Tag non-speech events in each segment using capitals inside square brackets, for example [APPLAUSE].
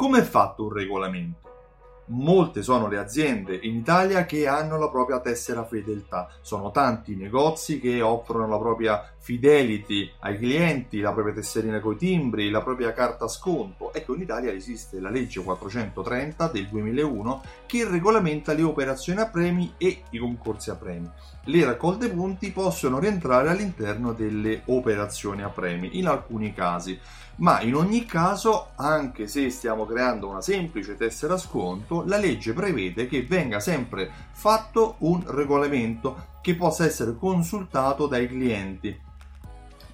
Come è fatto un regolamento? molte sono le aziende in Italia che hanno la propria tessera fedeltà. Sono tanti negozi che offrono la propria fidelity ai clienti, la propria tesserina coi timbri, la propria carta sconto. Ecco, in Italia esiste la legge 430 del 2001 che regolamenta le operazioni a premi e i concorsi a premi. Le raccolte punti possono rientrare all'interno delle operazioni a premi in alcuni casi ma in ogni caso, anche se stiamo creando una semplice tessera sconto, la legge prevede che venga sempre fatto un regolamento che possa essere consultato dai clienti.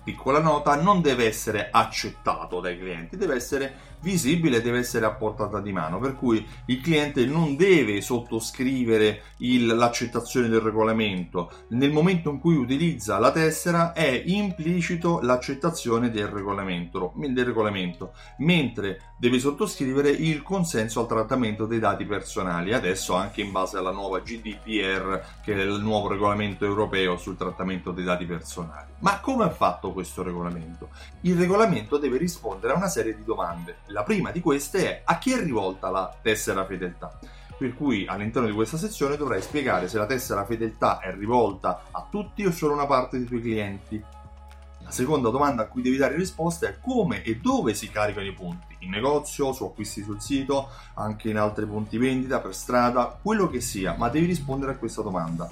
Piccola nota, non deve essere accettato dai clienti, deve essere visibile deve essere a portata di mano, per cui il cliente non deve sottoscrivere il, l'accettazione del regolamento. Nel momento in cui utilizza la tessera è implicito l'accettazione del regolamento, del regolamento mentre deve sottoscrivere il consenso al trattamento dei dati personali, adesso anche in base alla nuova GDPR, che è il nuovo regolamento europeo sul trattamento dei dati personali. Ma come è fatto questo regolamento? Il regolamento deve rispondere a una serie di domande. La prima di queste è a chi è rivolta la tessera fedeltà. Per cui all'interno di questa sezione dovrai spiegare se la tessera fedeltà è rivolta a tutti o solo a una parte dei tuoi clienti. La seconda domanda a cui devi dare risposta è come e dove si caricano i punti. In negozio, su acquisti sul sito, anche in altri punti vendita, per strada, quello che sia, ma devi rispondere a questa domanda.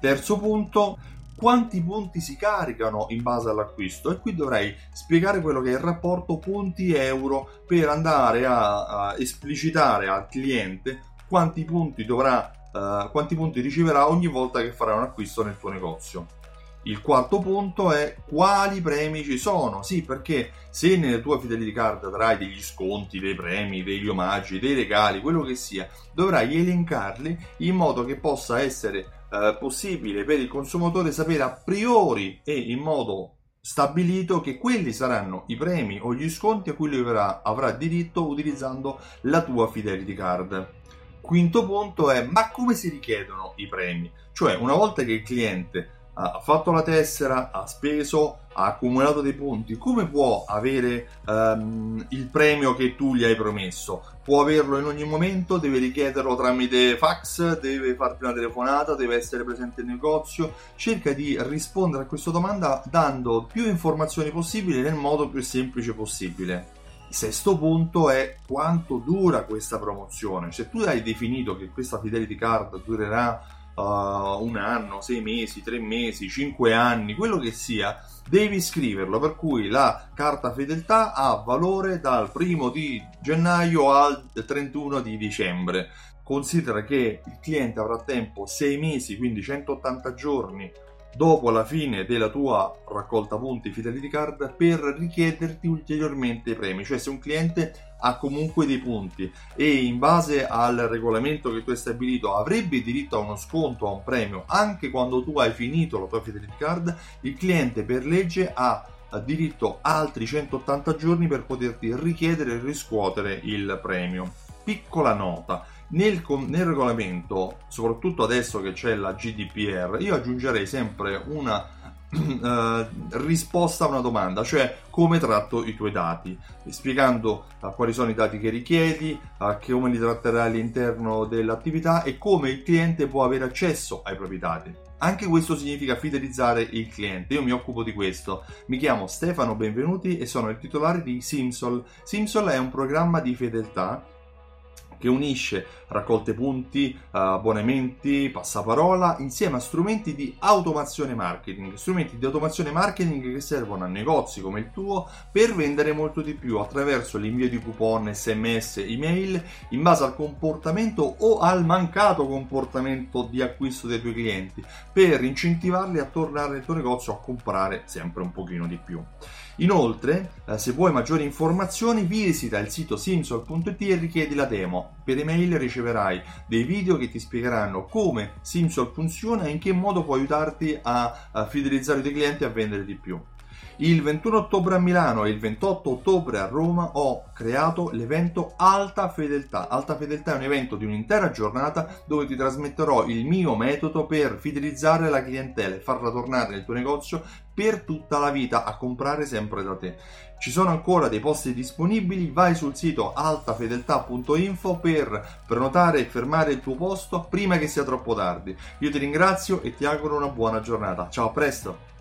Terzo punto, quanti punti si caricano in base all'acquisto e qui dovrei spiegare quello che è il rapporto punti-euro per andare a, a esplicitare al cliente quanti punti dovrà Uh, quanti punti riceverà ogni volta che farà un acquisto nel tuo negozio. Il quarto punto è quali premi ci sono. Sì, perché se nelle tue Fidelity Card avrai degli sconti, dei premi, degli omaggi, dei regali, quello che sia, dovrai elencarli in modo che possa essere eh, possibile per il consumatore sapere a priori e in modo stabilito che quelli saranno i premi o gli sconti a cui lui avrà, avrà diritto utilizzando la tua Fidelity Card. Quinto punto è ma come si richiedono i premi? Cioè una volta che il cliente ha fatto la tessera, ha speso, ha accumulato dei punti, come può avere um, il premio che tu gli hai promesso? Può averlo in ogni momento, deve richiederlo tramite fax, deve farti una telefonata, deve essere presente in negozio. Cerca di rispondere a questa domanda dando più informazioni possibili nel modo più semplice possibile. Il sesto punto è quanto dura questa promozione. Se tu hai definito che questa Fidelity Card durerà uh, un anno, sei mesi, tre mesi, cinque anni, quello che sia, devi scriverlo. Per cui la carta fedeltà ha valore dal primo di gennaio al 31 di dicembre. Considera che il cliente avrà tempo 6 mesi, quindi 180 giorni dopo la fine della tua raccolta punti Fidelity Card per richiederti ulteriormente i premi. Cioè se un cliente ha comunque dei punti e in base al regolamento che tu hai stabilito avrebbe diritto a uno sconto, a un premio, anche quando tu hai finito la tua Fidelity Card, il cliente per legge ha diritto altri 180 giorni per poterti richiedere e riscuotere il premio. Piccola nota nel, nel, regolamento, soprattutto adesso che c'è la GDPR, io aggiungerei sempre una uh, [CLEARS THROAT] risposta a una domanda, cioè come tratto i tuoi dati, spiegando uh, quali sono i dati che richiedi, uh, come li tratterai all'interno dell'attività e come il cliente può avere accesso ai propri dati. Anche questo significa fidelizzare il cliente. Io mi occupo di questo. Mi chiamo Stefano Benvenuti e sono il titolare di Simsol. Simsol è un programma di fedeltà che unisce raccolte punti, eh, abbonamenti, passaparola insieme a strumenti di automazione marketing, strumenti di automazione marketing che servono a negozi come il tuo per vendere molto di più attraverso l'invio di coupon, sms, email in base al comportamento o al mancato comportamento di acquisto dei tuoi clienti per incentivarli a tornare nel tuo negozio a comprare sempre un pochino di più. Inoltre, eh, se vuoi maggiori informazioni, visita il sito simsol.it e richiedi la demo. Per email riceverai dei video che ti spiegheranno come Simsol funziona e in che modo può aiutarti a, fidelizzare i tuoi clienti e a vendere di più. Il 21 ottobre a Milano e il 28 ottobre a Roma ho creato l'evento Alta Fedeltà. Alta Fedeltà è un evento di un'intera giornata dove ti trasmetterò il mio metodo per fidelizzare la clientela e farla tornare nel tuo negozio per tutta la vita a comprare sempre da te. Ci sono ancora dei posti disponibili, vai sul sito altafedeltà.info per prenotare e fermare il tuo posto prima che sia troppo tardi. Io ti ringrazio e ti auguro una buona giornata. Ciao, a presto!